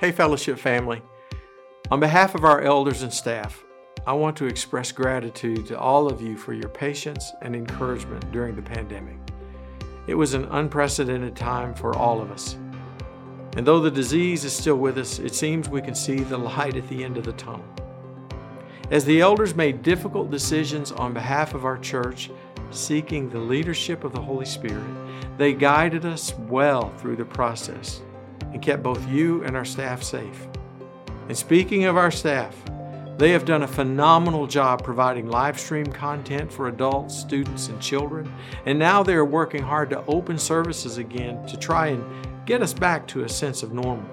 Hey, fellowship family. On behalf of our elders and staff, I want to express gratitude to all of you for your patience and encouragement during the pandemic. It was an unprecedented time for all of us. And though the disease is still with us, it seems we can see the light at the end of the tunnel. As the elders made difficult decisions on behalf of our church, seeking the leadership of the Holy Spirit, they guided us well through the process and kept both you and our staff safe. And speaking of our staff, they have done a phenomenal job providing live stream content for adults, students, and children. And now they are working hard to open services again to try and get us back to a sense of normal.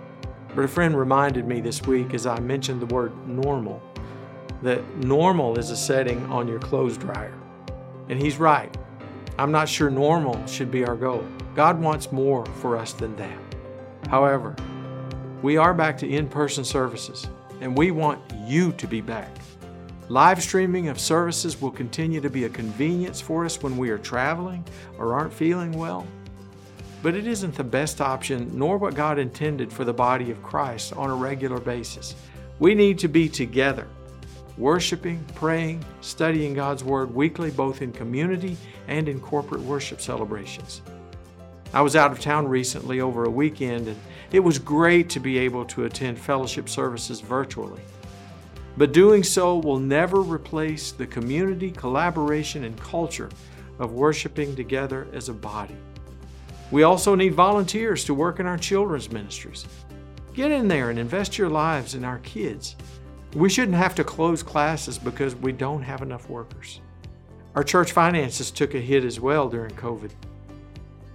But a friend reminded me this week as I mentioned the word normal that normal is a setting on your clothes dryer. And he's right. I'm not sure normal should be our goal. God wants more for us than that. However, we are back to in person services, and we want you to be back. Live streaming of services will continue to be a convenience for us when we are traveling or aren't feeling well. But it isn't the best option, nor what God intended for the body of Christ on a regular basis. We need to be together, worshiping, praying, studying God's Word weekly, both in community and in corporate worship celebrations. I was out of town recently over a weekend, and it was great to be able to attend fellowship services virtually. But doing so will never replace the community, collaboration, and culture of worshiping together as a body. We also need volunteers to work in our children's ministries. Get in there and invest your lives in our kids. We shouldn't have to close classes because we don't have enough workers. Our church finances took a hit as well during COVID.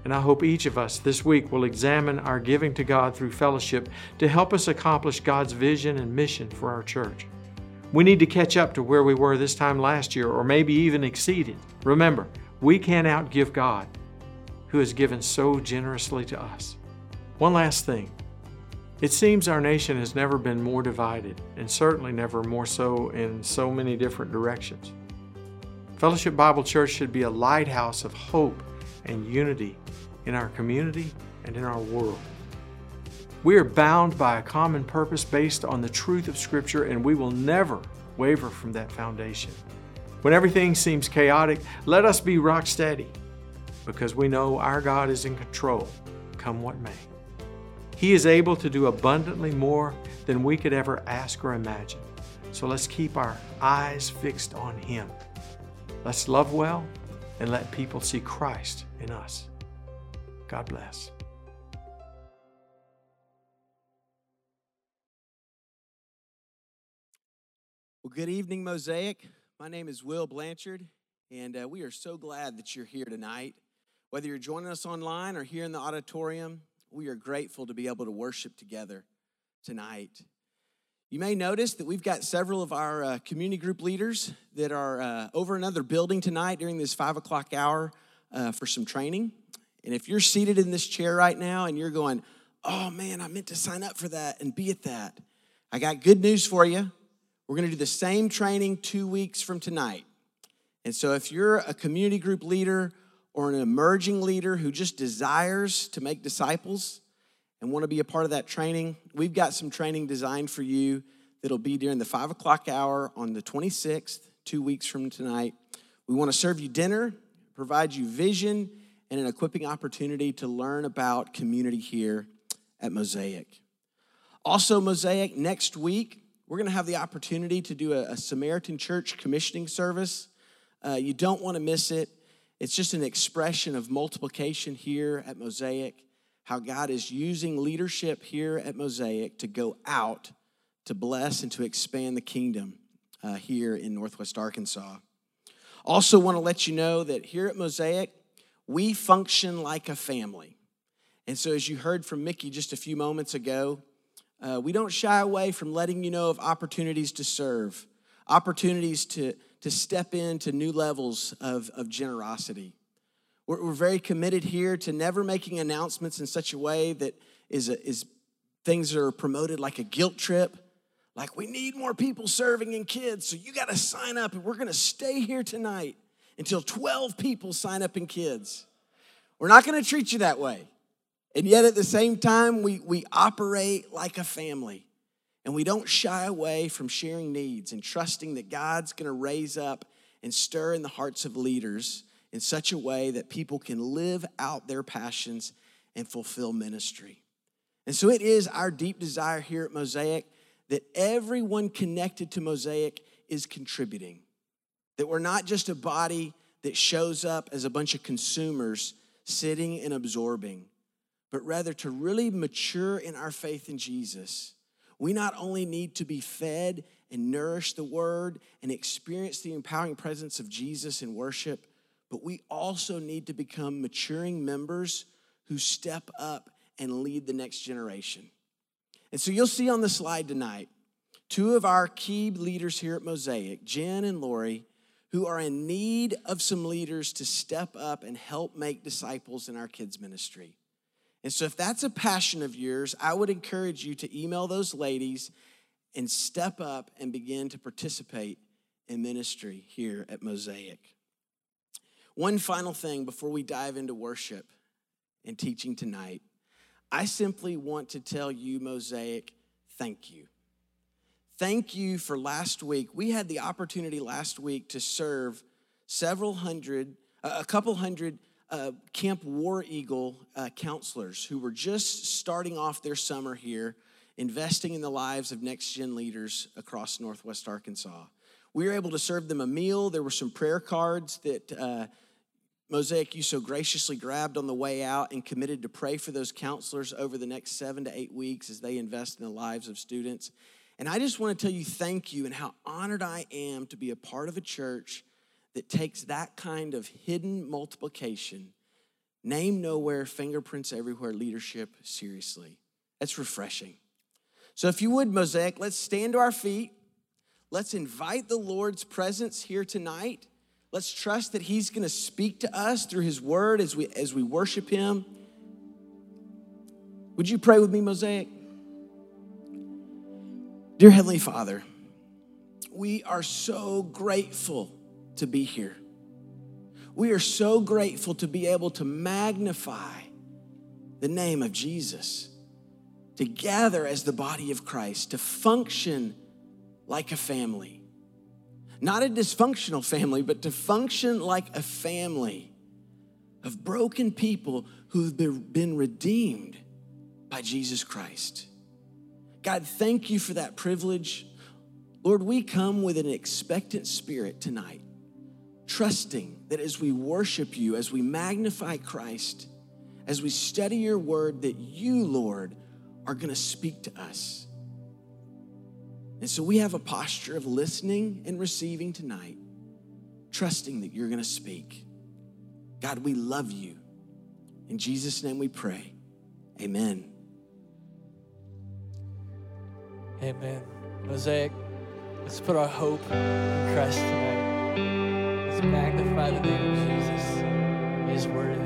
And I hope each of us this week will examine our giving to God through fellowship to help us accomplish God's vision and mission for our church. We need to catch up to where we were this time last year or maybe even exceed it. Remember, we can't outgive God, who has given so generously to us. One last thing. It seems our nation has never been more divided, and certainly never more so in so many different directions. Fellowship Bible Church should be a lighthouse of hope and unity in our community and in our world. We are bound by a common purpose based on the truth of Scripture, and we will never waver from that foundation. When everything seems chaotic, let us be rock steady because we know our God is in control, come what may. He is able to do abundantly more than we could ever ask or imagine. So let's keep our eyes fixed on Him. Let's love well and let people see Christ in us. God bless. Well, good evening, Mosaic. My name is Will Blanchard, and uh, we are so glad that you're here tonight. Whether you're joining us online or here in the auditorium, we are grateful to be able to worship together tonight. You may notice that we've got several of our uh, community group leaders that are uh, over another building tonight during this five o'clock hour uh, for some training. And if you're seated in this chair right now and you're going, oh man, I meant to sign up for that and be at that, I got good news for you. We're going to do the same training two weeks from tonight. And so, if you're a community group leader or an emerging leader who just desires to make disciples and want to be a part of that training, we've got some training designed for you that'll be during the five o'clock hour on the 26th, two weeks from tonight. We want to serve you dinner, provide you vision, and an equipping opportunity to learn about community here at Mosaic. Also, Mosaic, next week, we're going to have the opportunity to do a, a Samaritan Church commissioning service. Uh, you don't want to miss it. It's just an expression of multiplication here at Mosaic, how God is using leadership here at Mosaic to go out to bless and to expand the kingdom uh, here in Northwest Arkansas. Also, want to let you know that here at Mosaic, we function like a family. And so, as you heard from Mickey just a few moments ago, uh, we don't shy away from letting you know of opportunities to serve, opportunities to, to step into new levels of, of generosity. We're, we're very committed here to never making announcements in such a way that is, a, is things are promoted like a guilt trip. Like, we need more people serving in kids, so you got to sign up, and we're going to stay here tonight until 12 people sign up in kids. We're not going to treat you that way. And yet at the same time, we, we operate like a family. And we don't shy away from sharing needs and trusting that God's gonna raise up and stir in the hearts of leaders in such a way that people can live out their passions and fulfill ministry. And so it is our deep desire here at Mosaic that everyone connected to Mosaic is contributing. That we're not just a body that shows up as a bunch of consumers sitting and absorbing, but rather to really mature in our faith in Jesus. We not only need to be fed and nourish the word and experience the empowering presence of Jesus in worship, but we also need to become maturing members who step up and lead the next generation. And so you'll see on the slide tonight two of our key leaders here at Mosaic, Jen and Lori, who are in need of some leaders to step up and help make disciples in our kids' ministry. And so, if that's a passion of yours, I would encourage you to email those ladies and step up and begin to participate in ministry here at Mosaic. One final thing before we dive into worship and teaching tonight. I simply want to tell you, Mosaic, thank you. Thank you for last week. We had the opportunity last week to serve several hundred, a couple hundred uh, Camp War Eagle uh, counselors who were just starting off their summer here, investing in the lives of next gen leaders across Northwest Arkansas. We were able to serve them a meal. There were some prayer cards that uh, Mosaic, you so graciously grabbed on the way out and committed to pray for those counselors over the next seven to eight weeks as they invest in the lives of students. And I just want to tell you thank you and how honored I am to be a part of a church that takes that kind of hidden multiplication, name nowhere, fingerprints everywhere leadership seriously. That's refreshing. So, if you would, Mosaic, let's stand to our feet. Let's invite the Lord's presence here tonight. Let's trust that He's going to speak to us through His Word as we, as we worship Him. Would you pray with me, Mosaic? Dear Heavenly Father, we are so grateful to be here. We are so grateful to be able to magnify the name of Jesus, to gather as the body of Christ, to function like a family not a dysfunctional family, but to function like a family of broken people who've been redeemed by Jesus Christ. God, thank you for that privilege. Lord, we come with an expectant spirit tonight, trusting that as we worship you, as we magnify Christ, as we study your word, that you, Lord, are going to speak to us. And so we have a posture of listening and receiving tonight, trusting that you're going to speak. God, we love you. In Jesus' name we pray. Amen. Amen. Mosaic, let's put our hope in Christ tonight. Let's magnify the name of Jesus. He is worthy.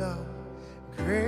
Up, great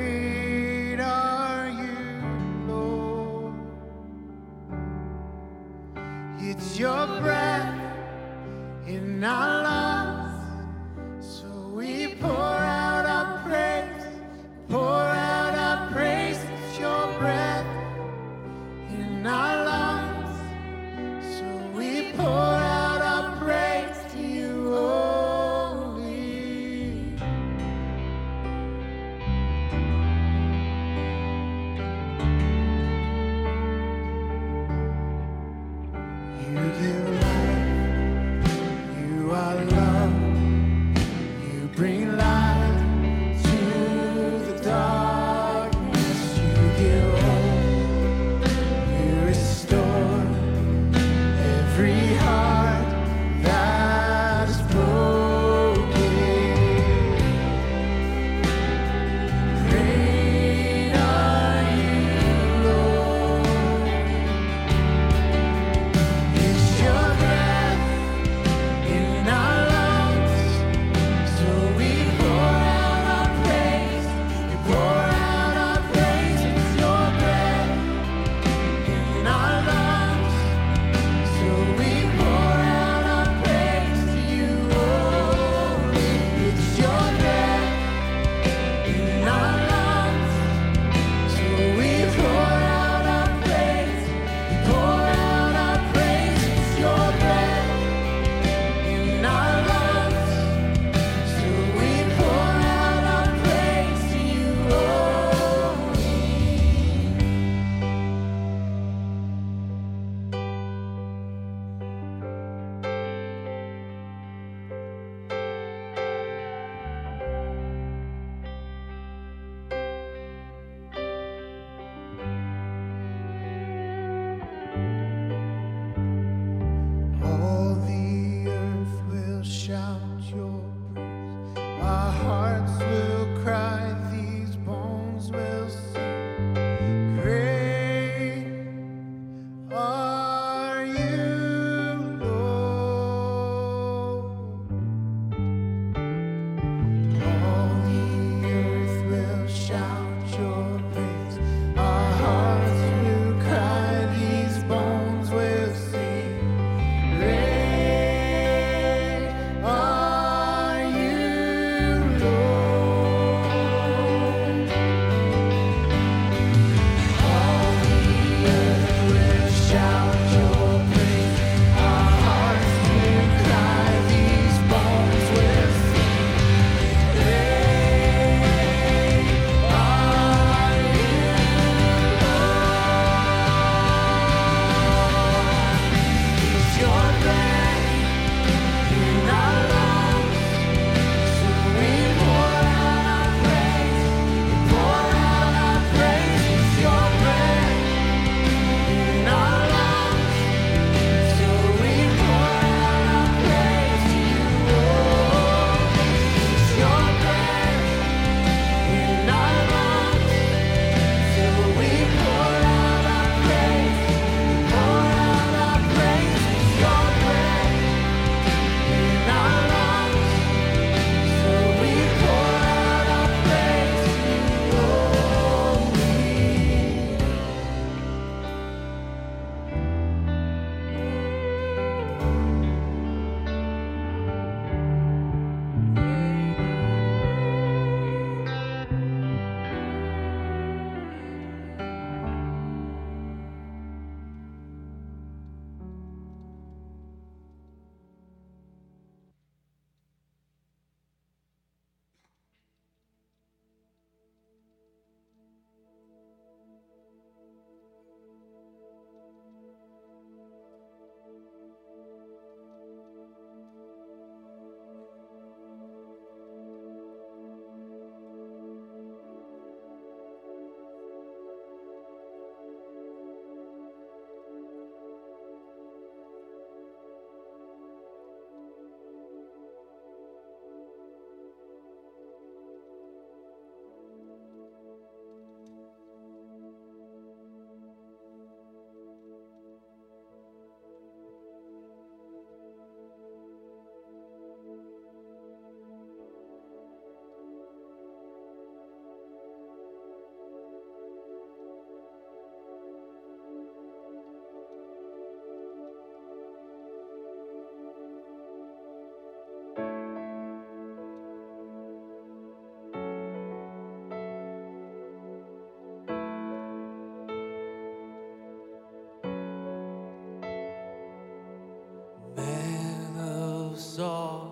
almost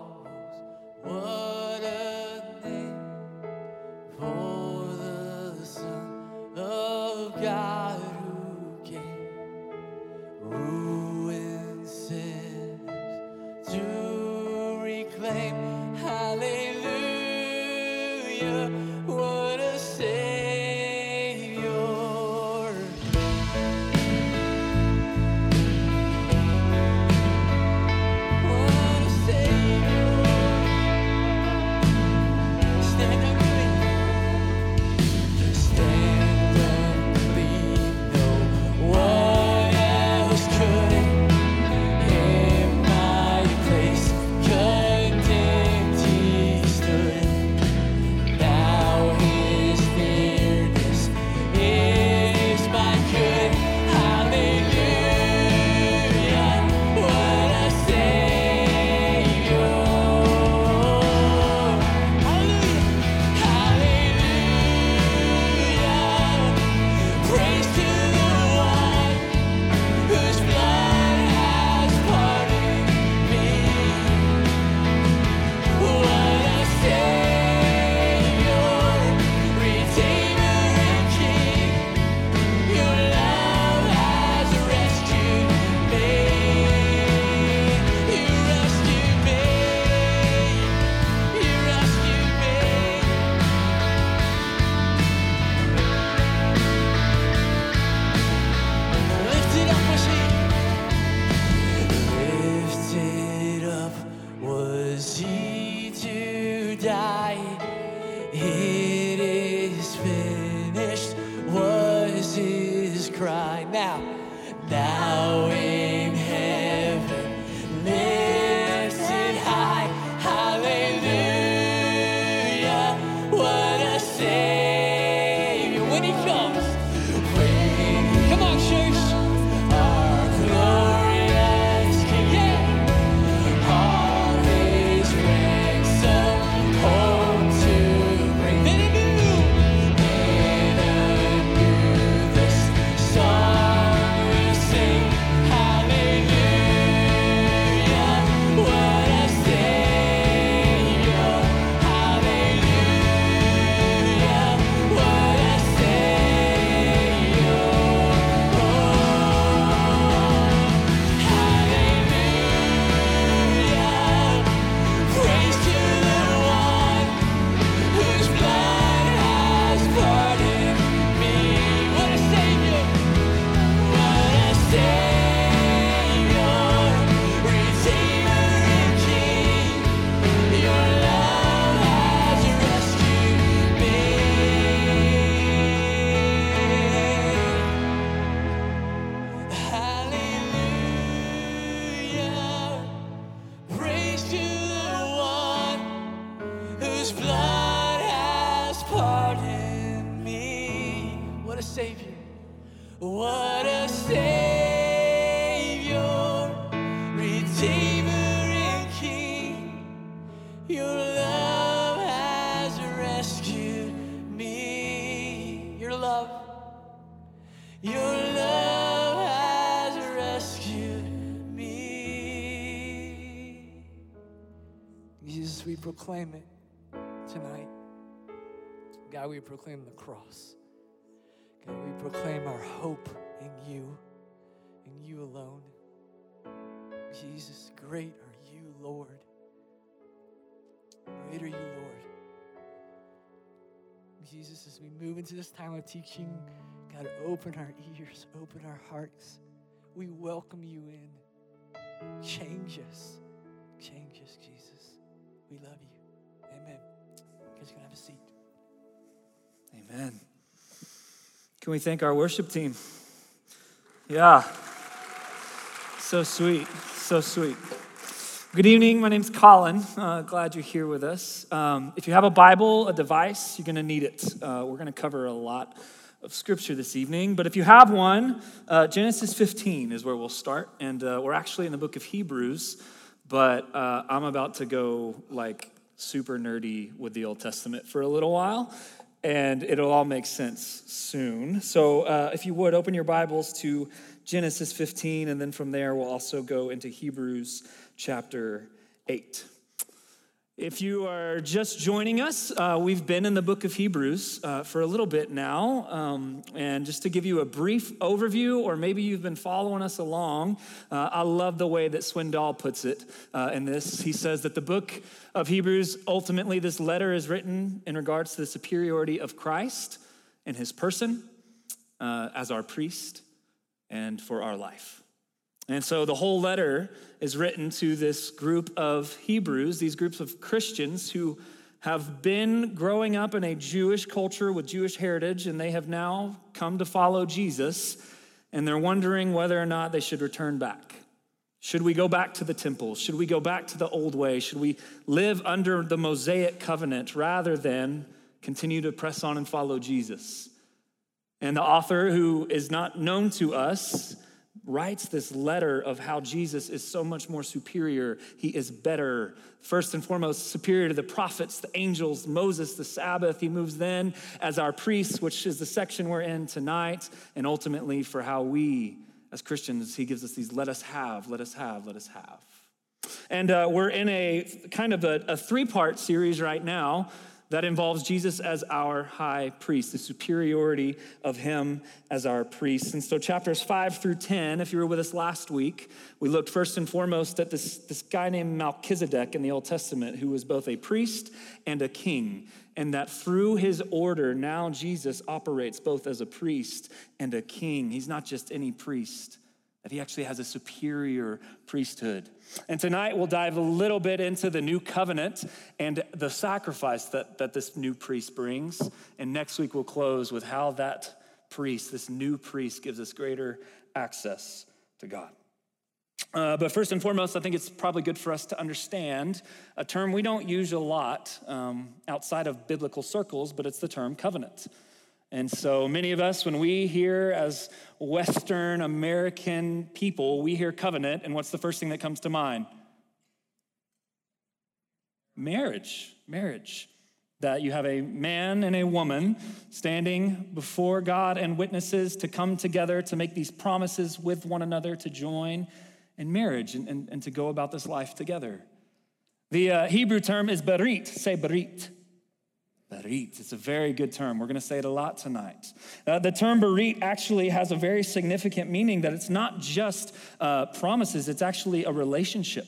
to die. It is finished was his cry. Now, proclaim it tonight. God, we proclaim the cross. God, we proclaim our hope in you, in you alone. Jesus, great are you, Lord. Great are you, Lord. Jesus, as we move into this time of teaching, God, open our ears, open our hearts. We welcome you in. Change us. Change us, Jesus. We love you. Amen. You guys can have a seat. Amen. Can we thank our worship team? Yeah. So sweet. So sweet. Good evening. My name's Colin. Uh, glad you're here with us. Um, if you have a Bible, a device, you're going to need it. Uh, we're going to cover a lot of scripture this evening. But if you have one, uh, Genesis 15 is where we'll start. And uh, we're actually in the book of Hebrews, but uh, I'm about to go like super nerdy with the Old Testament for a little while. And it'll all make sense soon. So, uh, if you would, open your Bibles to Genesis 15, and then from there, we'll also go into Hebrews chapter 8. If you are just joining us, uh, we've been in the book of Hebrews uh, for a little bit now. Um, and just to give you a brief overview, or maybe you've been following us along, uh, I love the way that Swindoll puts it uh, in this. He says that the book of Hebrews, ultimately, this letter is written in regards to the superiority of Christ and his person uh, as our priest and for our life. And so the whole letter is written to this group of Hebrews, these groups of Christians who have been growing up in a Jewish culture with Jewish heritage, and they have now come to follow Jesus, and they're wondering whether or not they should return back. Should we go back to the temple? Should we go back to the old way? Should we live under the Mosaic covenant rather than continue to press on and follow Jesus? And the author, who is not known to us, writes this letter of how Jesus is so much more superior. He is better. First and foremost, superior to the prophets, the angels, Moses, the Sabbath. He moves then as our priest, which is the section we're in tonight, and ultimately for how we, as Christians, he gives us these let us have, let us have, let us have. And uh, we're in a kind of a, a three part series right now that involves Jesus as our high priest, the superiority of him as our priest. And so, chapters five through 10, if you were with us last week, we looked first and foremost at this, this guy named Melchizedek in the Old Testament, who was both a priest and a king. And that through his order, now Jesus operates both as a priest and a king. He's not just any priest that he actually has a superior priesthood. And tonight we'll dive a little bit into the new covenant and the sacrifice that, that this new priest brings. And next week we'll close with how that priest, this new priest, gives us greater access to God. Uh, but first and foremost, I think it's probably good for us to understand a term we don't use a lot um, outside of biblical circles, but it's the term covenant. And so many of us, when we hear as Western American people, we hear covenant, and what's the first thing that comes to mind? Marriage, marriage. That you have a man and a woman standing before God and witnesses to come together to make these promises with one another to join in marriage and, and, and to go about this life together. The uh, Hebrew term is berit, say berit. Berit. It's a very good term. We're going to say it a lot tonight. Uh, the term berit actually has a very significant meaning that it's not just uh, promises, it's actually a relationship.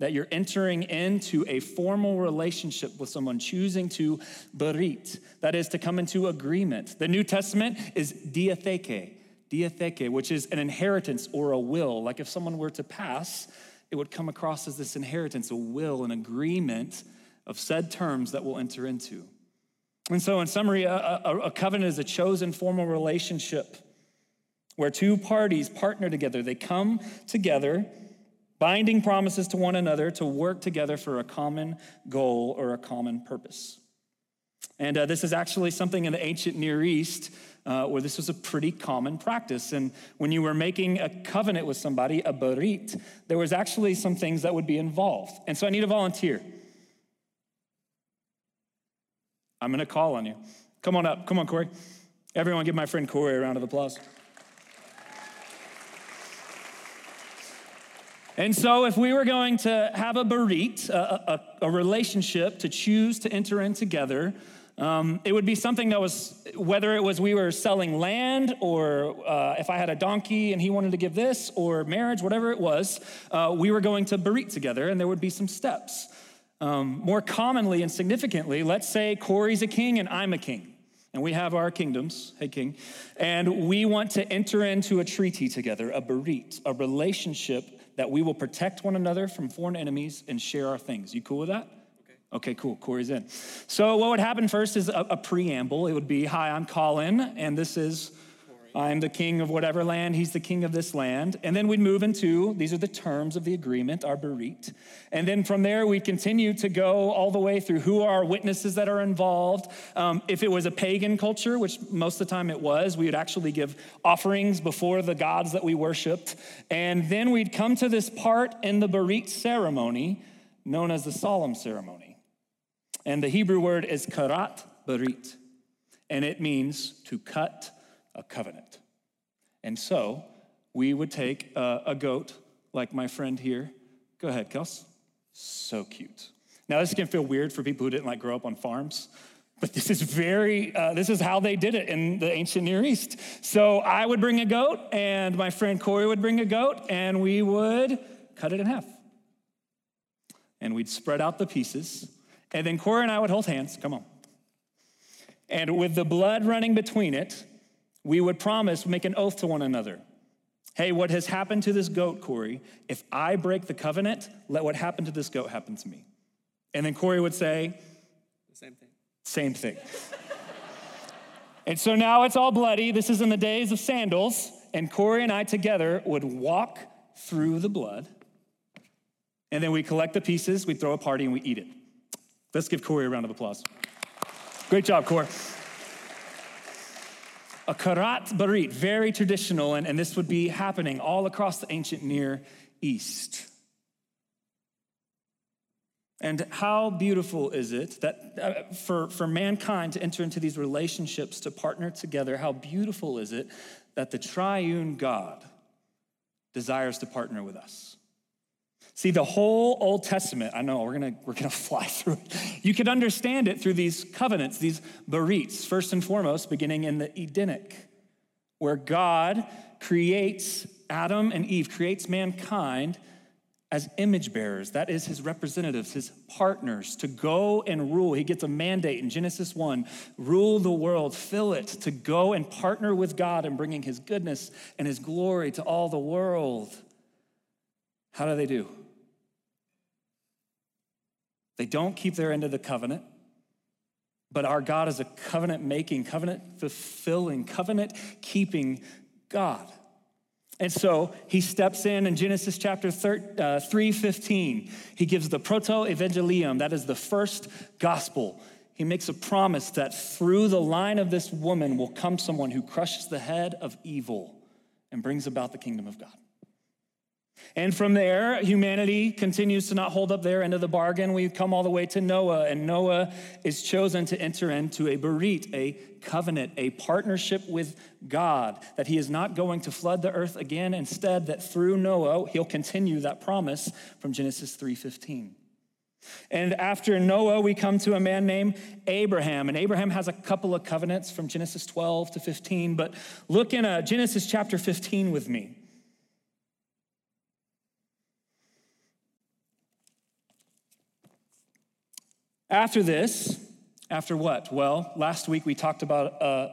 That you're entering into a formal relationship with someone, choosing to berit, that is to come into agreement. The New Testament is diatheke, diatheke, which is an inheritance or a will. Like if someone were to pass, it would come across as this inheritance, a will, an agreement of said terms that we'll enter into. And so, in summary, a, a, a, covenant is a chosen formal relationship where two parties partner together. They come together, binding promises to one another to work together for a common goal or a common purpose. And uh, this is actually something in the ancient Near East uh, where this was a pretty common practice. And when you were making a covenant with somebody, a berit, there was actually some things that would be involved. And so I need a volunteer. I'm going to call on you. Come on up. Come on, Corey. Everyone, give my friend Corey a round of applause. And so, if we were going to have a berit, a, a, a relationship to choose to enter in together, um, it would be something that was, whether it was we were selling land, or uh, if I had a donkey and he wanted to give this, or marriage, whatever it was, uh, we were going to berit together, and there would be some steps. Um, more commonly and significantly, let's say Corey's a king and I'm a king, and we have our kingdoms, hey king, and we want to enter into a treaty together, a berit, a relationship that we will protect one another from foreign enemies and share our things. You cool with that? Okay, cool. Corey's in. So, what would happen first is a, a preamble. It would be Hi, I'm Colin, and this is I'm the king of whatever land, he's the king of this land. And then we'd move into these are the terms of the agreement, our berit. And then from there, we'd continue to go all the way through who are our witnesses that are involved. Um, if it was a pagan culture, which most of the time it was, we would actually give offerings before the gods that we worshiped. And then we'd come to this part in the berit ceremony known as the solemn ceremony. And the Hebrew word is karat berit, and it means to cut a covenant. And so we would take a, a goat, like my friend here. Go ahead, Kels. So cute. Now, this can feel weird for people who didn't like grow up on farms, but this is very, uh, this is how they did it in the ancient Near East. So I would bring a goat, and my friend Corey would bring a goat, and we would cut it in half. And we'd spread out the pieces, and then Corey and I would hold hands. Come on. And with the blood running between it, we would promise, make an oath to one another. Hey, what has happened to this goat, Corey? If I break the covenant, let what happened to this goat happen to me. And then Corey would say, The same thing. same thing. and so now it's all bloody. This is in the days of sandals. And Corey and I together would walk through the blood. And then we collect the pieces, we throw a party, and we eat it. Let's give Corey a round of applause. Great job, Corey. A karat berit, very traditional, and, and this would be happening all across the ancient Near East. And how beautiful is it that uh, for, for mankind to enter into these relationships, to partner together, how beautiful is it that the triune God desires to partner with us? See, the whole Old Testament, I know we're gonna, we're gonna fly through it. You could understand it through these covenants, these berits, first and foremost, beginning in the Edenic, where God creates Adam and Eve, creates mankind as image bearers. That is his representatives, his partners, to go and rule. He gets a mandate in Genesis 1 rule the world, fill it, to go and partner with God in bringing his goodness and his glory to all the world. How do they do? They don't keep their end of the covenant, but our God is a covenant making, covenant fulfilling, covenant keeping God. And so he steps in in Genesis chapter 3 uh, 15. He gives the proto evangelium, that is the first gospel. He makes a promise that through the line of this woman will come someone who crushes the head of evil and brings about the kingdom of God. And from there, humanity continues to not hold up their end of the bargain. We come all the way to Noah, and Noah is chosen to enter into a berit, a covenant, a partnership with God, that he is not going to flood the earth again. Instead, that through Noah, he'll continue that promise from Genesis 3:15. And after Noah, we come to a man named Abraham. And Abraham has a couple of covenants from Genesis 12 to 15. But look in uh, Genesis chapter 15 with me. After this, after what? Well, last week we talked about uh,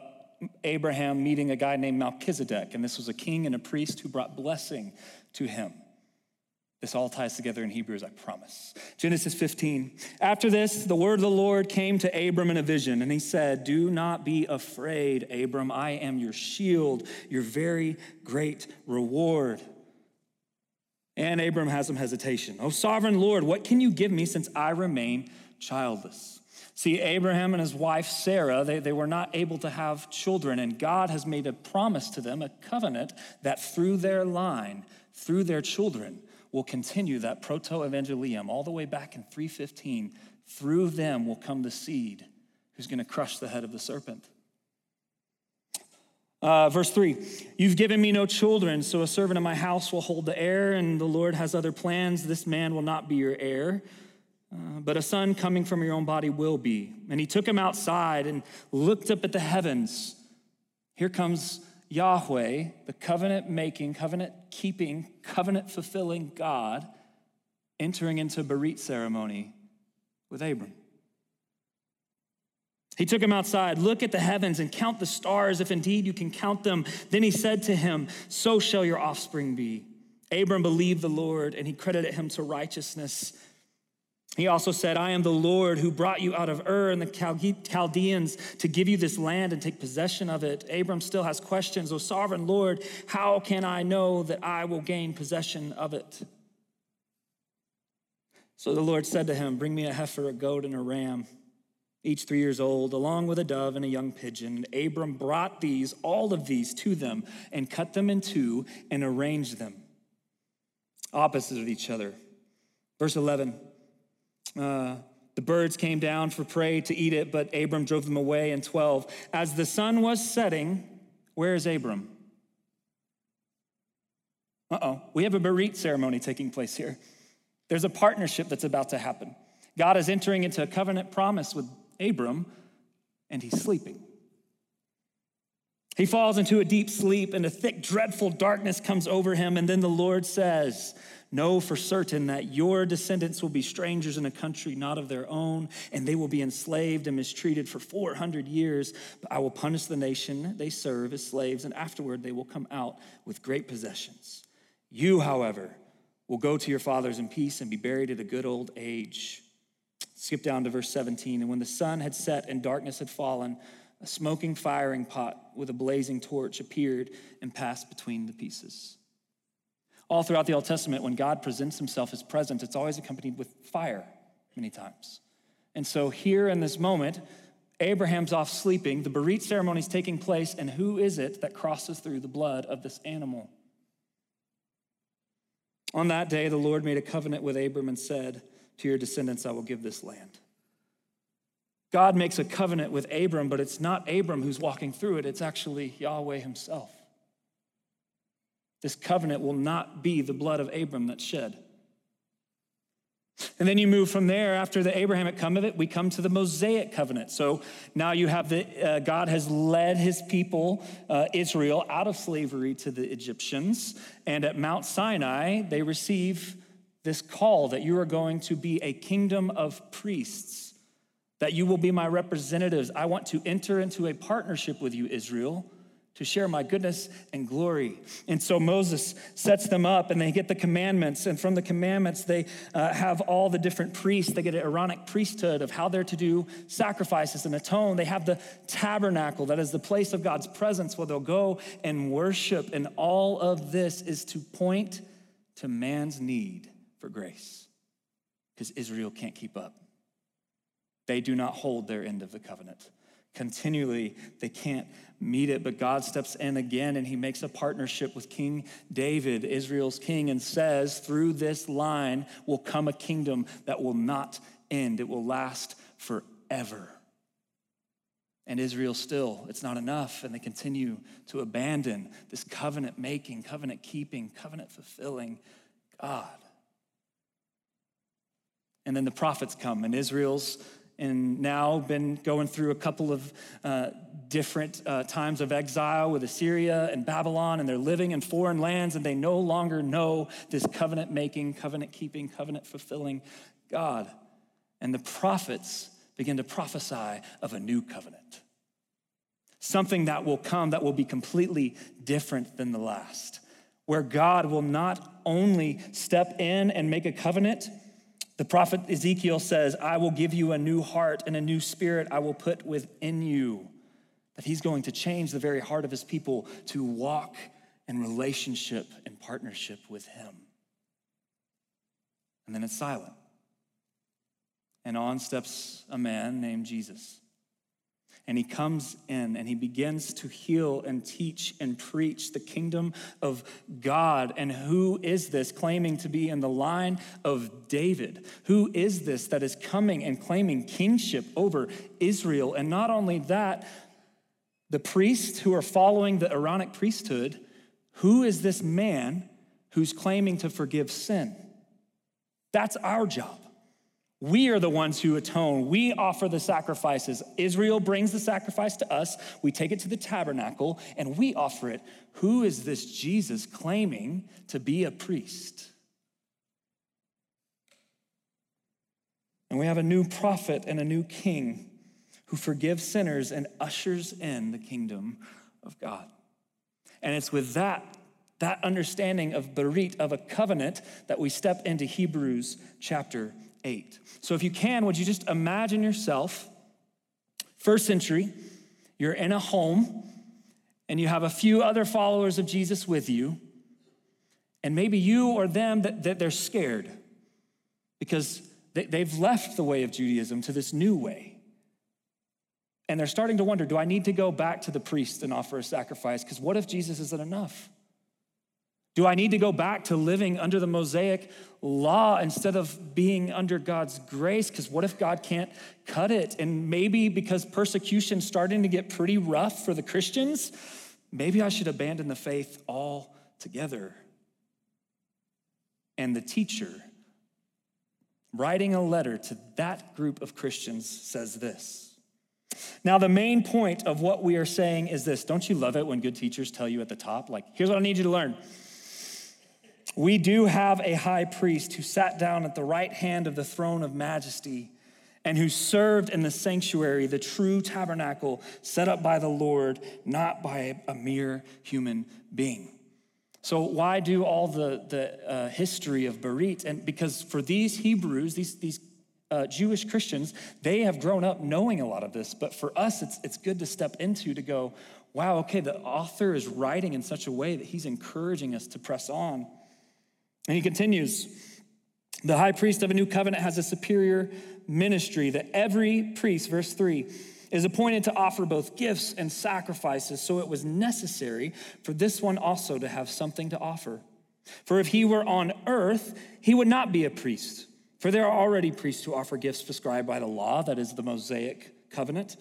Abraham meeting a guy named Melchizedek, and this was a king and a priest who brought blessing to him. This all ties together in Hebrews, I promise. Genesis 15. After this, the word of the Lord came to Abram in a vision, and he said, Do not be afraid, Abram. I am your shield, your very great reward. And Abram has some hesitation. Oh, sovereign Lord, what can you give me since I remain childless. See, Abraham and his wife Sarah, they, they were not able to have children, and God has made a promise to them, a covenant, that through their line, through their children, will continue that proto evangelium all the way back in 315. Through them will come the seed who's going to crush the head of the serpent. Uh, verse 3 You've given me no children, so a servant in my house will hold the heir, and the Lord has other plans. This man will not be your heir. Uh, but a son coming from your own body will be. And he took him outside and looked up at the heavens. Here comes Yahweh, the covenant making, covenant keeping, covenant fulfilling God, entering into Berit ceremony with Abram. He took him outside. Look at the heavens and count the stars, if indeed you can count them. Then he said to him, So shall your offspring be. Abram believed the Lord, and he credited him to righteousness. He also said, I am the Lord who brought you out of Ur and the Chaldeans to give you this land and take possession of it. Abram still has questions. O sovereign Lord, how can I know that I will gain possession of it? So the Lord said to him, Bring me a heifer, a goat, and a ram, each three years old, along with a dove and a young pigeon. And Abram brought these, all of these, to them and cut them in two and arranged them opposite of each other. Verse 11. Uh, the birds came down for prey to eat it, but Abram drove them away. In 12, as the sun was setting, where is Abram? Uh oh, we have a Berit ceremony taking place here. There's a partnership that's about to happen. God is entering into a covenant promise with Abram, and he's sleeping. He falls into a deep sleep, and a thick, dreadful darkness comes over him. And then the Lord says, Know for certain that your descendants will be strangers in a country not of their own, and they will be enslaved and mistreated for 400 years. But I will punish the nation they serve as slaves, and afterward they will come out with great possessions. You, however, will go to your fathers in peace and be buried at a good old age. Skip down to verse 17. And when the sun had set and darkness had fallen, a smoking firing pot with a blazing torch appeared and passed between the pieces. All throughout the Old Testament, when God presents himself as present, it's always accompanied with fire many times. And so here in this moment, Abraham's off sleeping, the Berit ceremony is taking place, and who is it that crosses through the blood of this animal? On that day, the Lord made a covenant with Abram and said, To your descendants I will give this land. God makes a covenant with Abram, but it's not Abram who's walking through it, it's actually Yahweh himself. This covenant will not be the blood of Abram that's shed. And then you move from there after the Abrahamic covenant, we come to the Mosaic covenant. So now you have the, uh, God has led his people, uh, Israel, out of slavery to the Egyptians. And at Mount Sinai, they receive this call that you are going to be a kingdom of priests that you will be my representatives. I want to enter into a partnership with you, Israel, to share my goodness and glory. And so Moses sets them up and they get the commandments. And from the commandments, they uh, have all the different priests. They get an Aaronic priesthood of how they're to do sacrifices and atone. They have the tabernacle, that is the place of God's presence where they'll go and worship. And all of this is to point to man's need for grace because Israel can't keep up they do not hold their end of the covenant. Continually, they can't meet it, but God steps in again and he makes a partnership with King David, Israel's king, and says, Through this line will come a kingdom that will not end, it will last forever. And Israel still, it's not enough, and they continue to abandon this covenant making, covenant keeping, covenant fulfilling God. And then the prophets come, and Israel's and now been going through a couple of uh, different uh, times of exile with Assyria and Babylon, and they're living in foreign lands, and they no longer know this covenant making, covenant keeping, covenant fulfilling God. And the prophets begin to prophesy of a new covenant, something that will come that will be completely different than the last, where God will not only step in and make a covenant the prophet Ezekiel says, I will give you a new heart and a new spirit I will put within you. That he's going to change the very heart of his people to walk in relationship and partnership with him. And then it's silent. And on steps a man named Jesus. And he comes in and he begins to heal and teach and preach the kingdom of God. And who is this claiming to be in the line of David? Who is this that is coming and claiming kingship over Israel? And not only that, the priests who are following the Aaronic priesthood, who is this man who's claiming to forgive sin? That's our job. We are the ones who atone. We offer the sacrifices. Israel brings the sacrifice to us. We take it to the tabernacle and we offer it. Who is this Jesus claiming to be a priest? And we have a new prophet and a new king who forgives sinners and ushers in the kingdom of God. And it's with that that understanding of berit of a covenant that we step into Hebrews chapter 8. So if you can, would you just imagine yourself, first century, you're in a home and you have a few other followers of Jesus with you, and maybe you or them that, that they're scared because they, they've left the way of Judaism to this new way. And they're starting to wonder do I need to go back to the priest and offer a sacrifice? Because what if Jesus isn't enough? Do I need to go back to living under the Mosaic law instead of being under God's grace? Because what if God can't cut it? And maybe because persecution's starting to get pretty rough for the Christians, maybe I should abandon the faith altogether. And the teacher writing a letter to that group of Christians, says this. Now, the main point of what we are saying is this. Don't you love it when good teachers tell you at the top, like, here's what I need you to learn? We do have a high priest who sat down at the right hand of the throne of majesty and who served in the sanctuary, the true tabernacle set up by the Lord, not by a mere human being. So, why do all the, the uh, history of Berit? And because for these Hebrews, these, these uh, Jewish Christians, they have grown up knowing a lot of this. But for us, it's, it's good to step into to go, wow, okay, the author is writing in such a way that he's encouraging us to press on. And he continues the high priest of a new covenant has a superior ministry that every priest, verse 3, is appointed to offer both gifts and sacrifices. So it was necessary for this one also to have something to offer. For if he were on earth, he would not be a priest. For there are already priests who offer gifts prescribed by the law, that is the Mosaic covenant.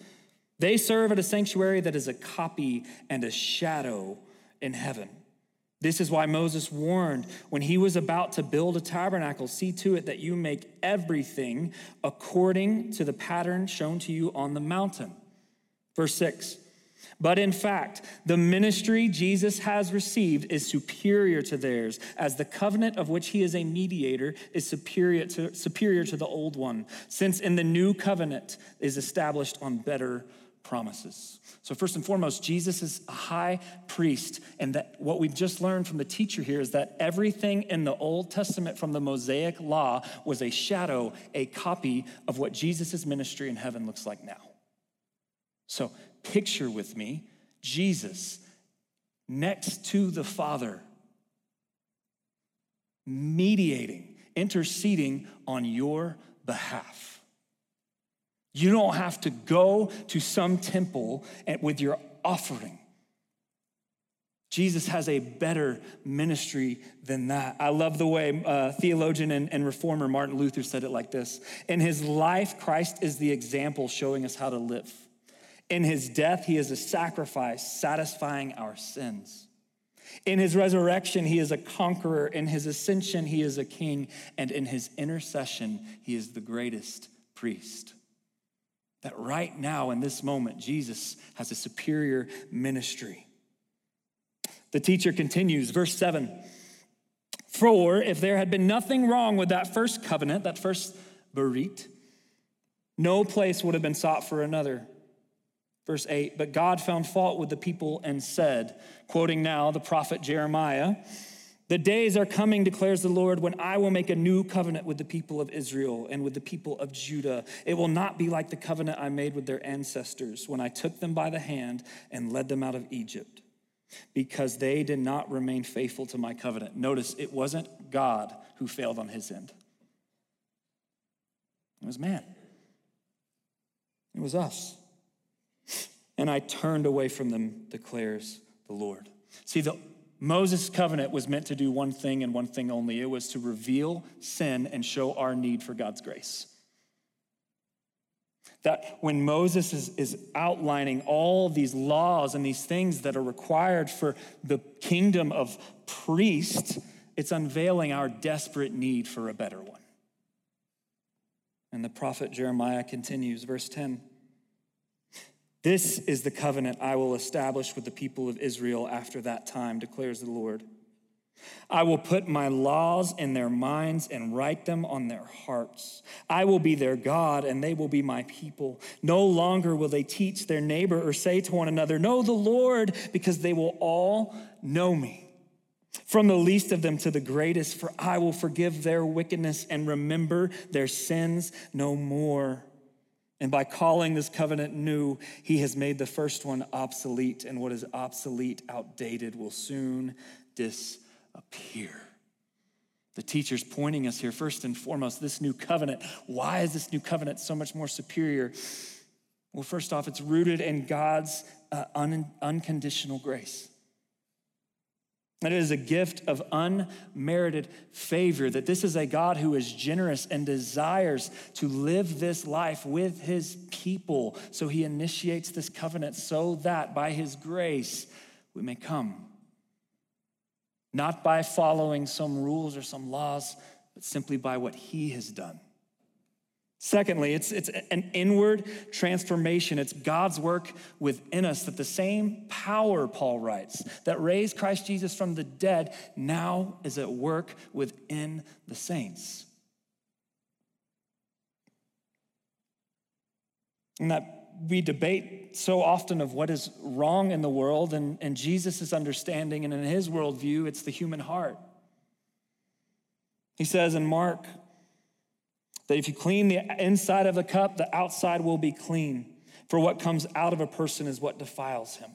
They serve at a sanctuary that is a copy and a shadow in heaven. This is why Moses warned when he was about to build a tabernacle see to it that you make everything according to the pattern shown to you on the mountain. Verse 6 But in fact, the ministry Jesus has received is superior to theirs, as the covenant of which he is a mediator is superior to, superior to the old one, since in the new covenant is established on better promises. So, first and foremost, Jesus is a high priest. And that what we've just learned from the teacher here is that everything in the Old Testament from the Mosaic law was a shadow, a copy of what Jesus' ministry in heaven looks like now. So, picture with me Jesus next to the Father, mediating, interceding on your behalf. You don't have to go to some temple with your offering. Jesus has a better ministry than that. I love the way uh, theologian and, and reformer Martin Luther said it like this In his life, Christ is the example showing us how to live. In his death, he is a sacrifice satisfying our sins. In his resurrection, he is a conqueror. In his ascension, he is a king. And in his intercession, he is the greatest priest that right now in this moment, Jesus has a superior ministry. The teacher continues, verse 7 For if there had been nothing wrong with that first covenant, that first berit, no place would have been sought for another. Verse 8, but God found fault with the people and said, quoting now the prophet Jeremiah, the days are coming, declares the Lord, when I will make a new covenant with the people of Israel and with the people of Judah. It will not be like the covenant I made with their ancestors when I took them by the hand and led them out of Egypt, because they did not remain faithful to my covenant. Notice it wasn't God who failed on his end, it was man, it was us. And I turned away from them, declares the Lord. See, the Moses' covenant was meant to do one thing and one thing only it was to reveal sin and show our need for God's grace. That when Moses is, is outlining all these laws and these things that are required for the kingdom of priest, it's unveiling our desperate need for a better one. And the prophet Jeremiah continues, verse 10. This is the covenant I will establish with the people of Israel after that time, declares the Lord. I will put my laws in their minds and write them on their hearts. I will be their God, and they will be my people. No longer will they teach their neighbor or say to one another, Know the Lord, because they will all know me. From the least of them to the greatest, for I will forgive their wickedness and remember their sins no more. And by calling this covenant new, he has made the first one obsolete, and what is obsolete, outdated, will soon disappear. The teacher's pointing us here, first and foremost, this new covenant. Why is this new covenant so much more superior? Well, first off, it's rooted in God's uh, un- unconditional grace. That it is a gift of unmerited favor, that this is a God who is generous and desires to live this life with his people. So he initiates this covenant so that by his grace we may come. Not by following some rules or some laws, but simply by what he has done Secondly, it's, it's an inward transformation. It's God's work within us that the same power, Paul writes, that raised Christ Jesus from the dead now is at work within the saints. And that we debate so often of what is wrong in the world, and, and Jesus' understanding, and in his worldview, it's the human heart. He says in Mark that if you clean the inside of the cup, the outside will be clean. For what comes out of a person is what defiles him.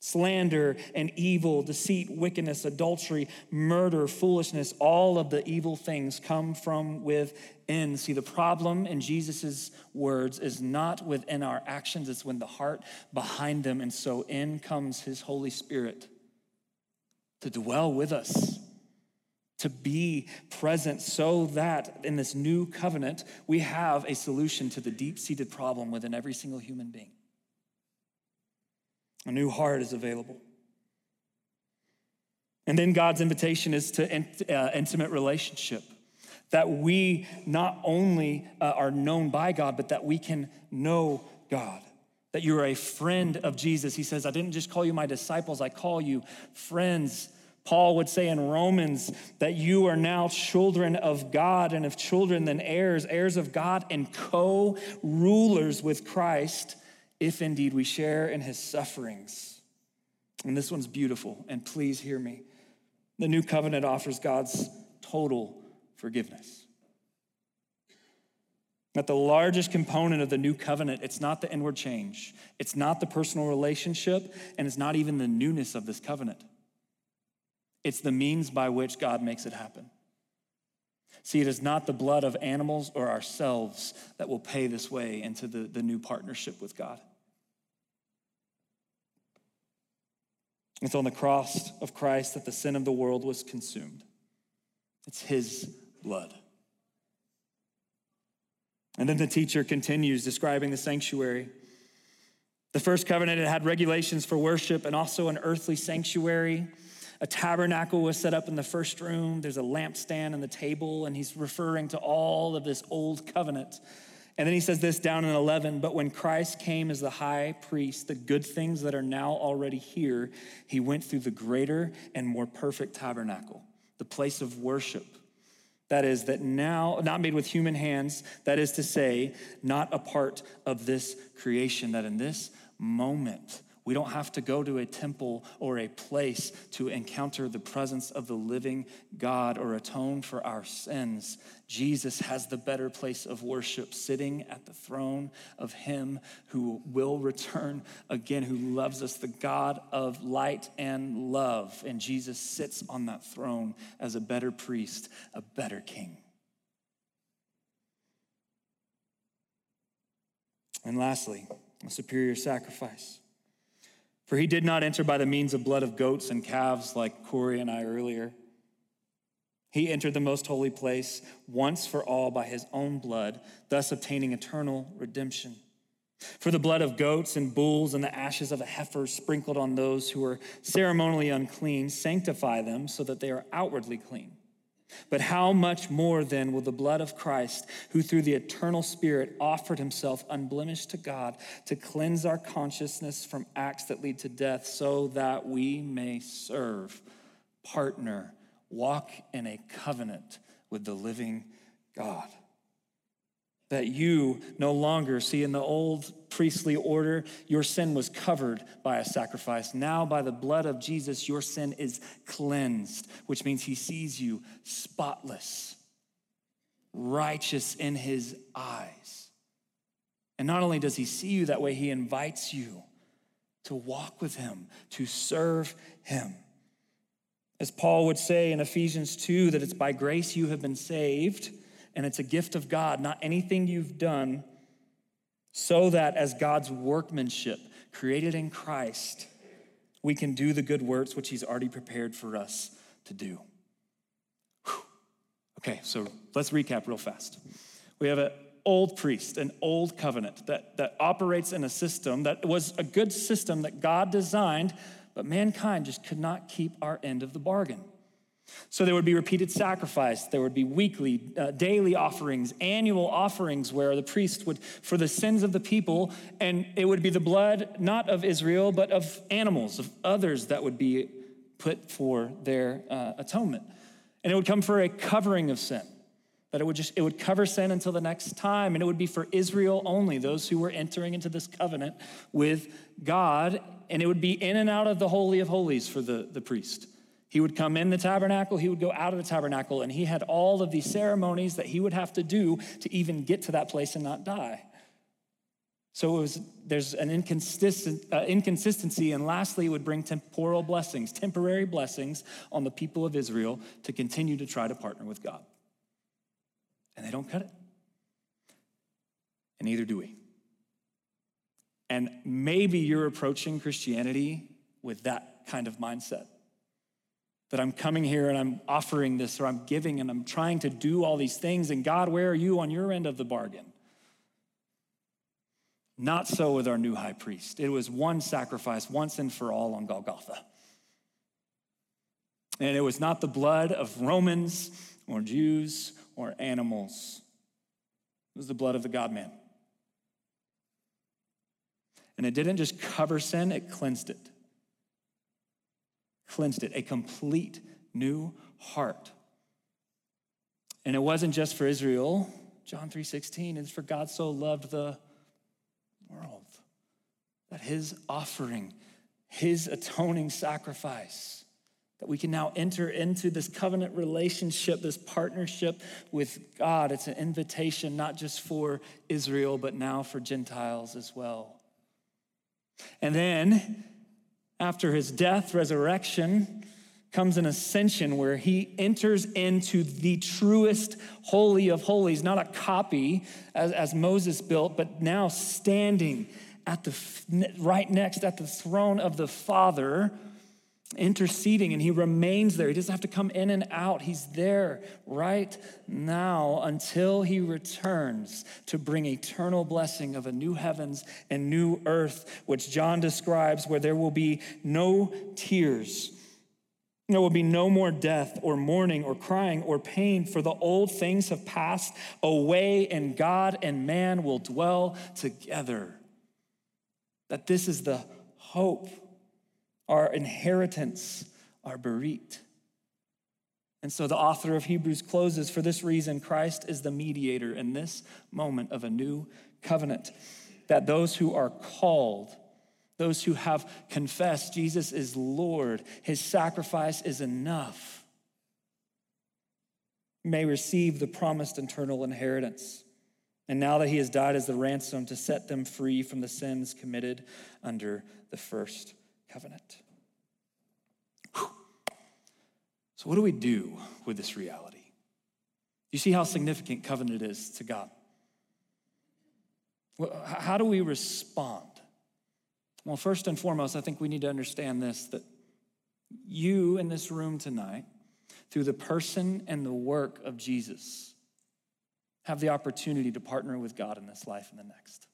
Slander and evil, deceit, wickedness, adultery, murder, foolishness, all of the evil things come from within. See, the problem in Jesus' words is not within our actions, it's when the heart behind them. And so in comes his Holy Spirit to dwell with us to be present so that in this new covenant, we have a solution to the deep seated problem within every single human being. A new heart is available. And then God's invitation is to uh, intimate relationship. That we not only uh, are known by God, but that we can know God. That you're a friend of Jesus. He says, I didn't just call you my disciples, I call you friends Paul would say in Romans that you are now children of God, and if children, then heirs, heirs of God, and co rulers with Christ, if indeed we share in his sufferings. And this one's beautiful, and please hear me. The new covenant offers God's total forgiveness. That the largest component of the new covenant, it's not the inward change, it's not the personal relationship, and it's not even the newness of this covenant. It's the means by which God makes it happen. See, it is not the blood of animals or ourselves that will pay this way into the, the new partnership with God. It's on the cross of Christ that the sin of the world was consumed. It's his blood. And then the teacher continues describing the sanctuary. The first covenant it had regulations for worship and also an earthly sanctuary. A tabernacle was set up in the first room. There's a lampstand and the table, and he's referring to all of this old covenant. And then he says this down in 11 But when Christ came as the high priest, the good things that are now already here, he went through the greater and more perfect tabernacle, the place of worship. That is, that now, not made with human hands, that is to say, not a part of this creation, that in this moment, we don't have to go to a temple or a place to encounter the presence of the living God or atone for our sins. Jesus has the better place of worship, sitting at the throne of Him who will return again, who loves us, the God of light and love. And Jesus sits on that throne as a better priest, a better king. And lastly, a superior sacrifice. For he did not enter by the means of blood of goats and calves like Corey and I earlier. He entered the most holy place once for all by his own blood, thus obtaining eternal redemption. For the blood of goats and bulls and the ashes of a heifer sprinkled on those who are ceremonially unclean sanctify them so that they are outwardly clean. But how much more then will the blood of Christ, who through the eternal Spirit offered himself unblemished to God to cleanse our consciousness from acts that lead to death, so that we may serve, partner, walk in a covenant with the living God? That you no longer see in the old priestly order, your sin was covered by a sacrifice. Now, by the blood of Jesus, your sin is cleansed, which means he sees you spotless, righteous in his eyes. And not only does he see you that way, he invites you to walk with him, to serve him. As Paul would say in Ephesians 2, that it's by grace you have been saved and it's a gift of God, not anything you've done, so that as God's workmanship, created in Christ, we can do the good works which He's already prepared for us to do. Whew. Okay, so let's recap real fast. We have an old priest, an old covenant that, that operates in a system that was a good system that God designed, but mankind just could not keep our end of the bargain. So there would be repeated sacrifice. There would be weekly, uh, daily offerings, annual offerings where the priest would, for the sins of the people, and it would be the blood not of Israel, but of animals, of others that would be put for their uh, atonement. And it would come for a covering of sin. That it would just, it would cover sin until the next time, and it would be for Israel only, those who were entering into this covenant with God, and it would be in and out of the Holy of Holies for the, the priest. He would come in the tabernacle, he would go out of the tabernacle, and he had all of these ceremonies that he would have to do to even get to that place and not die. So it was, there's an inconsistent, uh, inconsistency, and lastly, it would bring temporal blessings, temporary blessings on the people of Israel to continue to try to partner with God. And they don't cut it. And neither do we. And maybe you're approaching Christianity with that kind of mindset that I'm coming here and I'm offering this or I'm giving and I'm trying to do all these things. And God, where are you on your end of the bargain? Not so with our new high priest. It was one sacrifice once and for all on Golgotha. And it was not the blood of Romans or Jews or animals, it was the blood of the God man. And it didn't just cover sin, it cleansed it cleansed it, a complete new heart. And it wasn't just for Israel. John 3:16 is for God so loved the world that his offering, his atoning sacrifice, that we can now enter into this covenant relationship, this partnership with God. It's an invitation not just for Israel, but now for Gentiles as well. And then after his death, resurrection, comes an ascension where he enters into the truest holy of holies, not a copy as, as Moses built, but now standing at the right next at the throne of the Father interceding and he remains there. He doesn't have to come in and out. He's there right now until he returns to bring eternal blessing of a new heavens and new earth, which John describes where there will be no tears. There will be no more death or mourning or crying or pain, for the old things have passed away, and God and man will dwell together. That this is the hope our inheritance, our berit. And so the author of Hebrews closes for this reason Christ is the mediator in this moment of a new covenant. That those who are called, those who have confessed Jesus is Lord, his sacrifice is enough, may receive the promised eternal inheritance. And now that he has died as the ransom to set them free from the sins committed under the first covenant. So, what do we do with this reality? You see how significant covenant is to God? Well, how do we respond? Well, first and foremost, I think we need to understand this that you in this room tonight, through the person and the work of Jesus, have the opportunity to partner with God in this life and the next.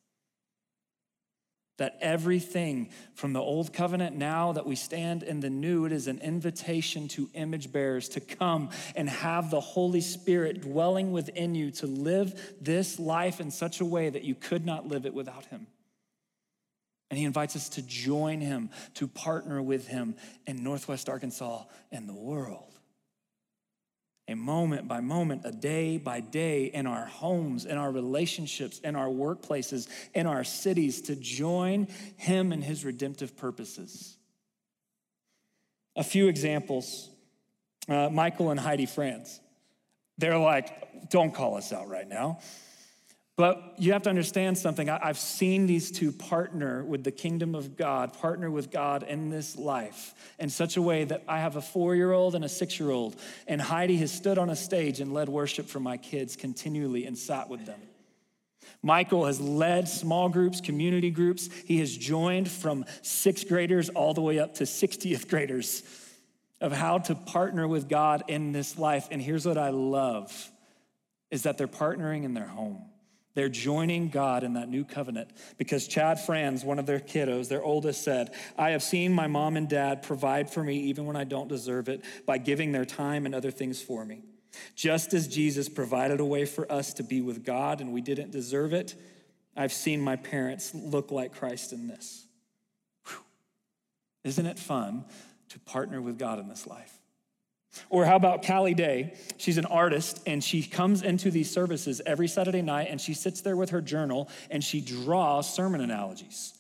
That everything from the old covenant, now that we stand in the new, it is an invitation to image bearers to come and have the Holy Spirit dwelling within you to live this life in such a way that you could not live it without Him. And He invites us to join Him, to partner with Him in Northwest Arkansas and the world a moment by moment, a day by day in our homes, in our relationships, in our workplaces, in our cities to join Him in His redemptive purposes. A few examples uh, Michael and Heidi Franz. They're like, don't call us out right now. But you have to understand something. I've seen these two partner with the kingdom of God, partner with God in this life in such a way that I have a four year old and a six year old, and Heidi has stood on a stage and led worship for my kids continually and sat with them. Michael has led small groups, community groups. He has joined from sixth graders all the way up to 60th graders of how to partner with God in this life. And here's what I love is that they're partnering in their home. They're joining God in that new covenant because Chad Franz, one of their kiddos, their oldest, said, I have seen my mom and dad provide for me even when I don't deserve it by giving their time and other things for me. Just as Jesus provided a way for us to be with God and we didn't deserve it, I've seen my parents look like Christ in this. Whew. Isn't it fun to partner with God in this life? Or how about Callie Day? She's an artist and she comes into these services every Saturday night and she sits there with her journal and she draws sermon analogies.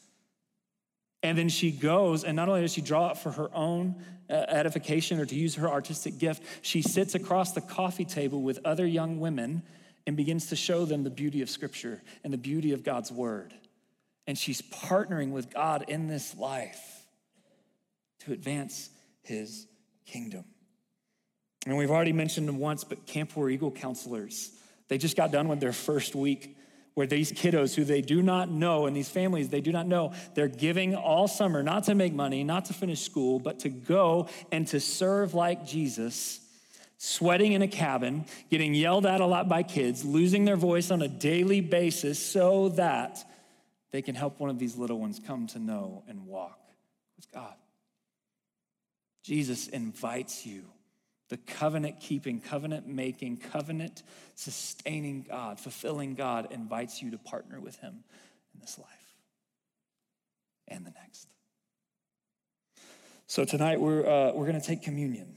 And then she goes, and not only does she draw it for her own uh, edification or to use her artistic gift, she sits across the coffee table with other young women and begins to show them the beauty of Scripture and the beauty of God's Word. And she's partnering with God in this life to advance His kingdom. And we've already mentioned them once, but Camp War Eagle counselors, they just got done with their first week where these kiddos who they do not know and these families they do not know, they're giving all summer not to make money, not to finish school, but to go and to serve like Jesus, sweating in a cabin, getting yelled at a lot by kids, losing their voice on a daily basis so that they can help one of these little ones come to know and walk with God. Jesus invites you the covenant keeping, covenant making, covenant sustaining God, fulfilling God invites you to partner with Him in this life and the next. So tonight we're, uh, we're going to take communion.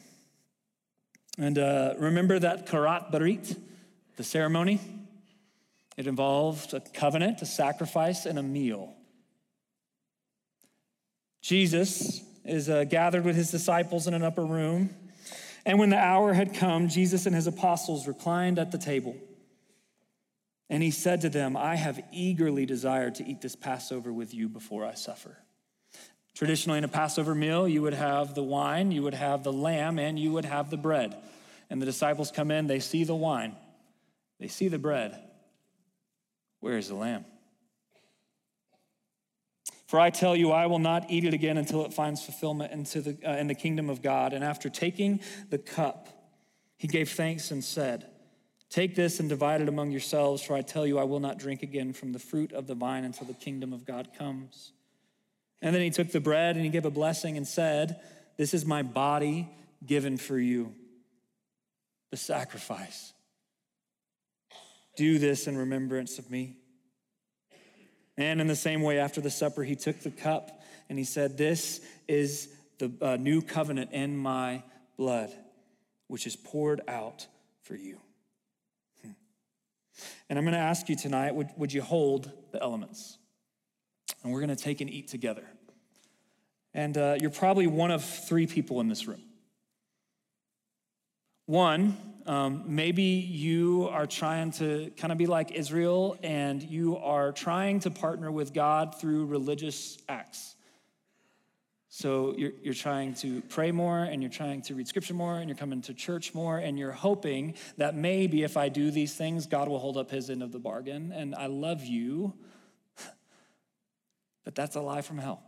And uh, remember that karat berit, the ceremony? It involved a covenant, a sacrifice, and a meal. Jesus is uh, gathered with his disciples in an upper room and when the hour had come, Jesus and his apostles reclined at the table. And he said to them, I have eagerly desired to eat this Passover with you before I suffer. Traditionally, in a Passover meal, you would have the wine, you would have the lamb, and you would have the bread. And the disciples come in, they see the wine, they see the bread. Where is the lamb? For I tell you, I will not eat it again until it finds fulfillment into the, uh, in the kingdom of God. And after taking the cup, he gave thanks and said, Take this and divide it among yourselves, for I tell you, I will not drink again from the fruit of the vine until the kingdom of God comes. And then he took the bread and he gave a blessing and said, This is my body given for you, the sacrifice. Do this in remembrance of me. And in the same way, after the supper, he took the cup and he said, This is the uh, new covenant in my blood, which is poured out for you. Hmm. And I'm going to ask you tonight would, would you hold the elements? And we're going to take and eat together. And uh, you're probably one of three people in this room. One, um, maybe you are trying to kind of be like Israel and you are trying to partner with God through religious acts. So you're, you're trying to pray more and you're trying to read scripture more and you're coming to church more and you're hoping that maybe if I do these things, God will hold up his end of the bargain. And I love you, but that's a lie from hell.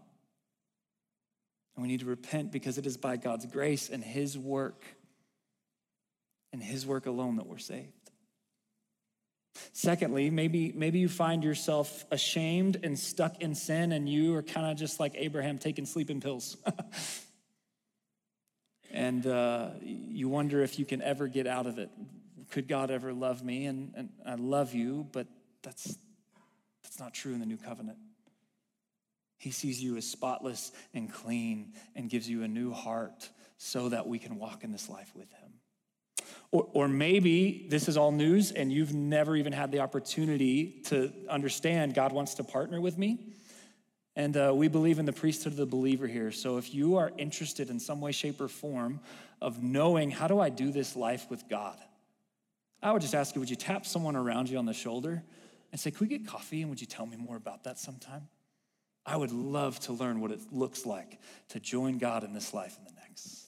And we need to repent because it is by God's grace and his work and his work alone that we're saved. Secondly, maybe, maybe you find yourself ashamed and stuck in sin, and you are kind of just like Abraham taking sleeping pills. and uh, you wonder if you can ever get out of it. Could God ever love me? And, and I love you, but that's, that's not true in the new covenant. He sees you as spotless and clean and gives you a new heart so that we can walk in this life with Him. Or, or maybe this is all news and you've never even had the opportunity to understand God wants to partner with me. And uh, we believe in the priesthood of the believer here. So if you are interested in some way, shape, or form of knowing how do I do this life with God, I would just ask you, would you tap someone around you on the shoulder and say, Could we get coffee? And would you tell me more about that sometime? I would love to learn what it looks like to join God in this life and the next.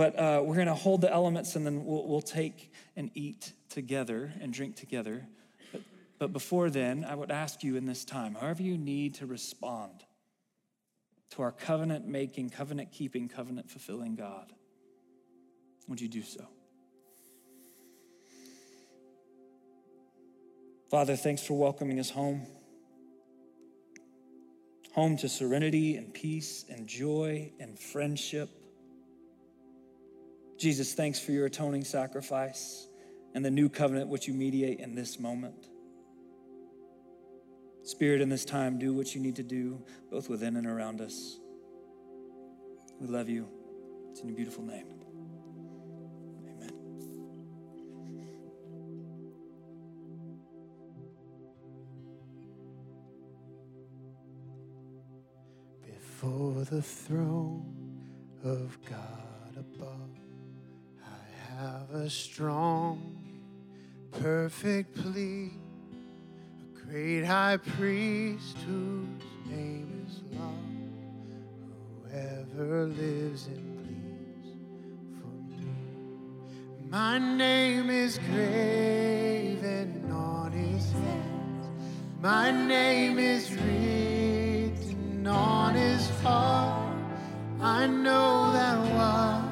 But uh, we're going to hold the elements and then we'll, we'll, take and eat together and drink together. But, but before then, I would ask you in this time, however you need to respond to our covenant making, covenant keeping, covenant fulfilling God, would you do so? Father, thanks for welcoming us home. Home to serenity and peace and joy and friendship Jesus, thanks for your atoning sacrifice and the new covenant which you mediate in this moment. Spirit, in this time, do what you need to do, both within and around us. We love you. It's in your beautiful name. before the throne of God above a strong, perfect plea, a great high priest whose name is love, whoever lives and bleeds for me. My name is graven on his hands, my name is written on his heart. I know that one.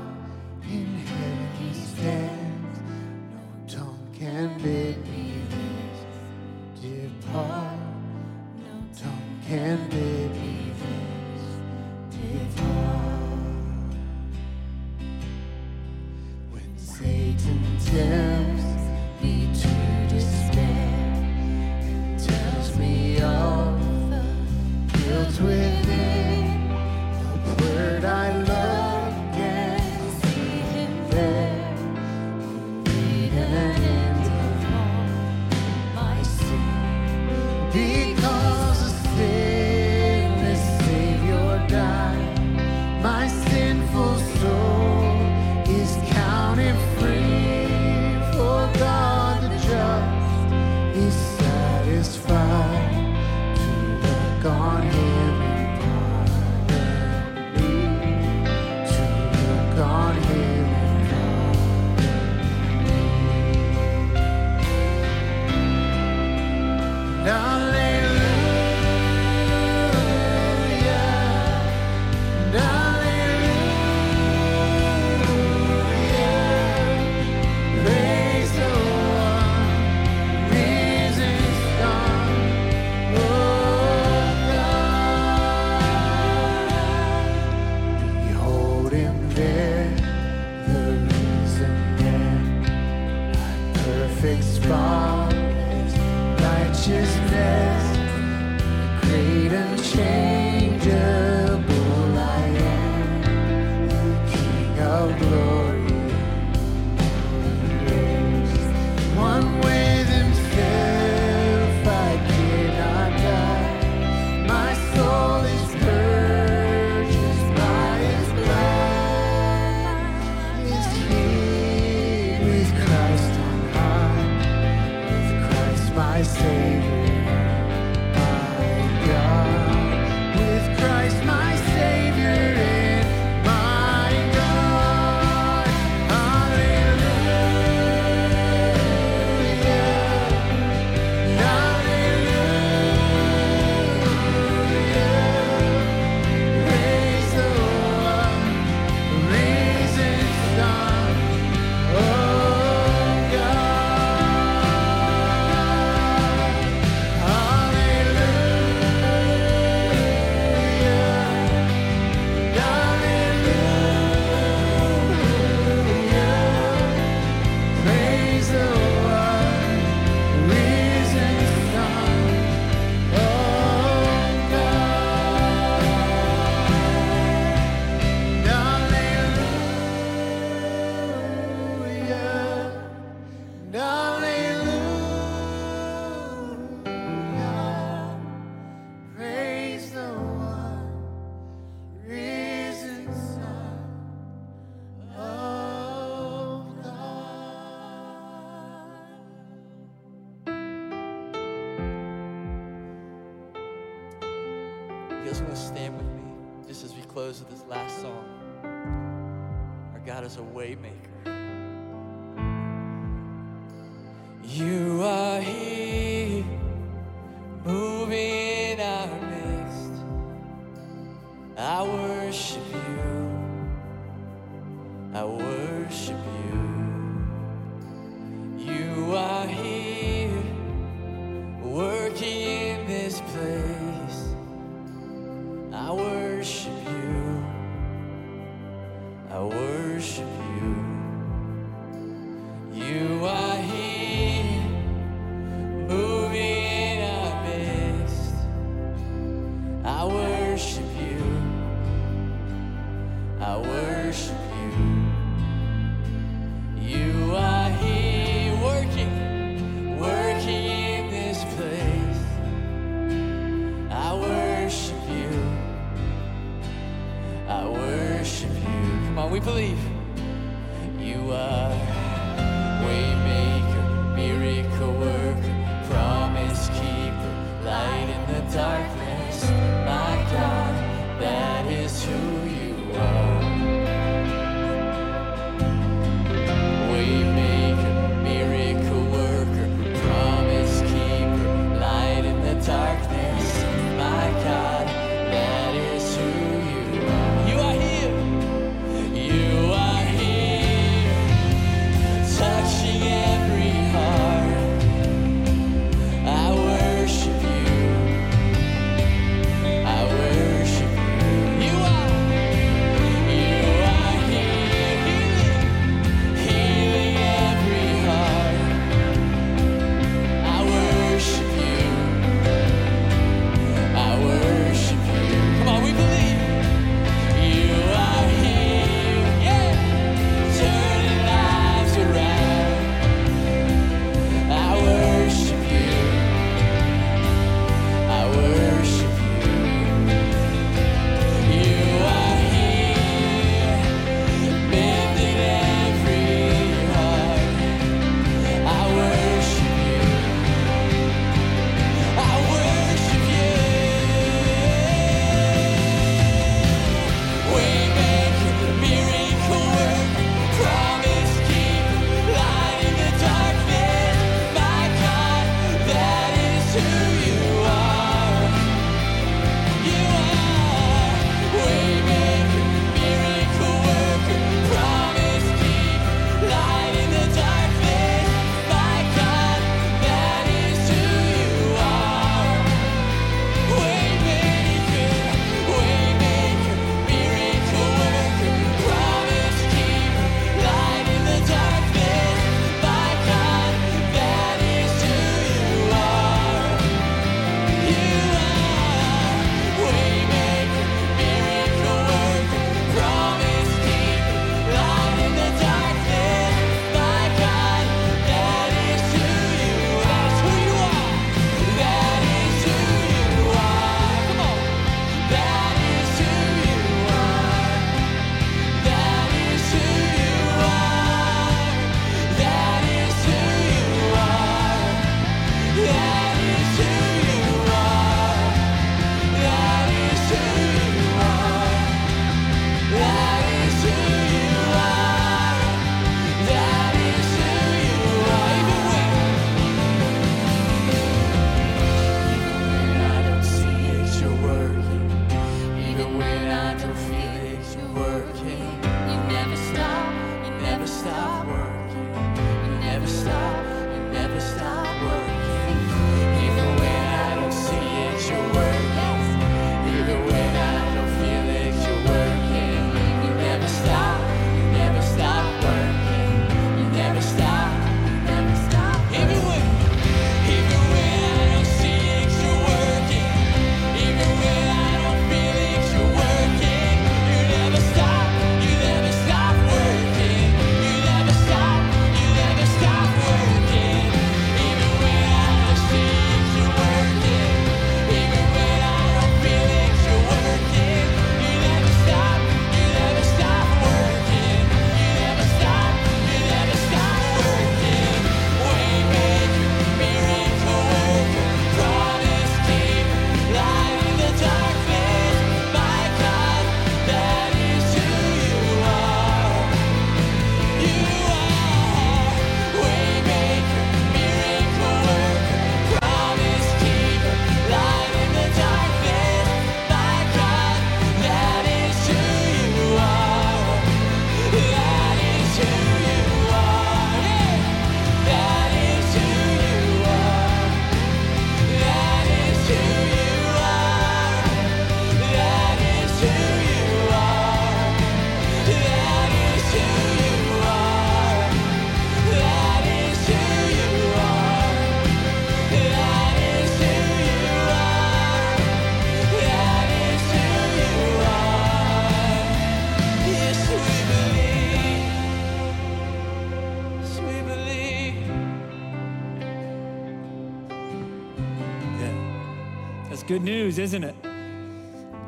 Isn't it?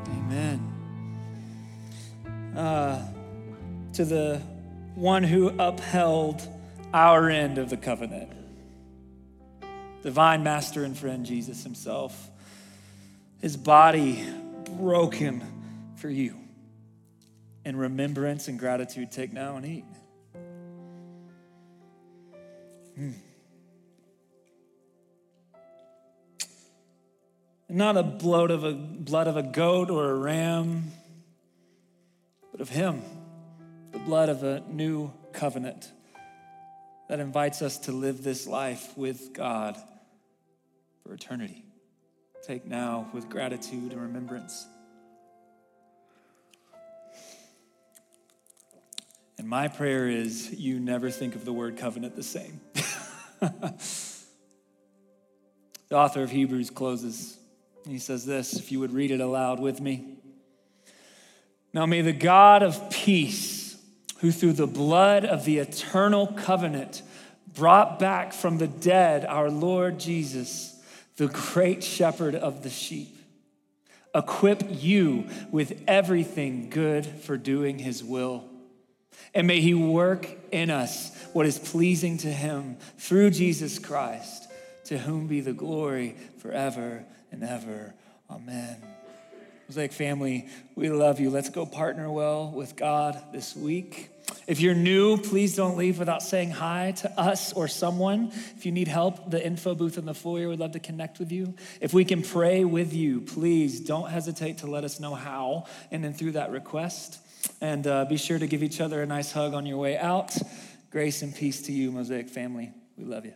Amen. Uh, to the one who upheld our end of the covenant, divine master and friend Jesus himself, his body broken for you. In remembrance and gratitude, take now and eat. Hmm. Not a blood of a blood of a goat or a ram, but of him, the blood of a new covenant that invites us to live this life with God for eternity. Take now with gratitude and remembrance. And my prayer is you never think of the word covenant the same. the author of Hebrews closes. He says this, if you would read it aloud with me. Now may the God of peace, who through the blood of the eternal covenant brought back from the dead our Lord Jesus, the great shepherd of the sheep, equip you with everything good for doing his will and may He work in us what is pleasing to Him through Jesus Christ, to whom be the glory forever and ever. Amen. Mosaic family, we love you. Let's go partner well with God this week. If you're new, please don't leave without saying hi to us or someone. If you need help, the info booth in the foyer would love to connect with you. If we can pray with you, please don't hesitate to let us know how, and then through that request. And uh, be sure to give each other a nice hug on your way out. Grace and peace to you, Mosaic family. We love you.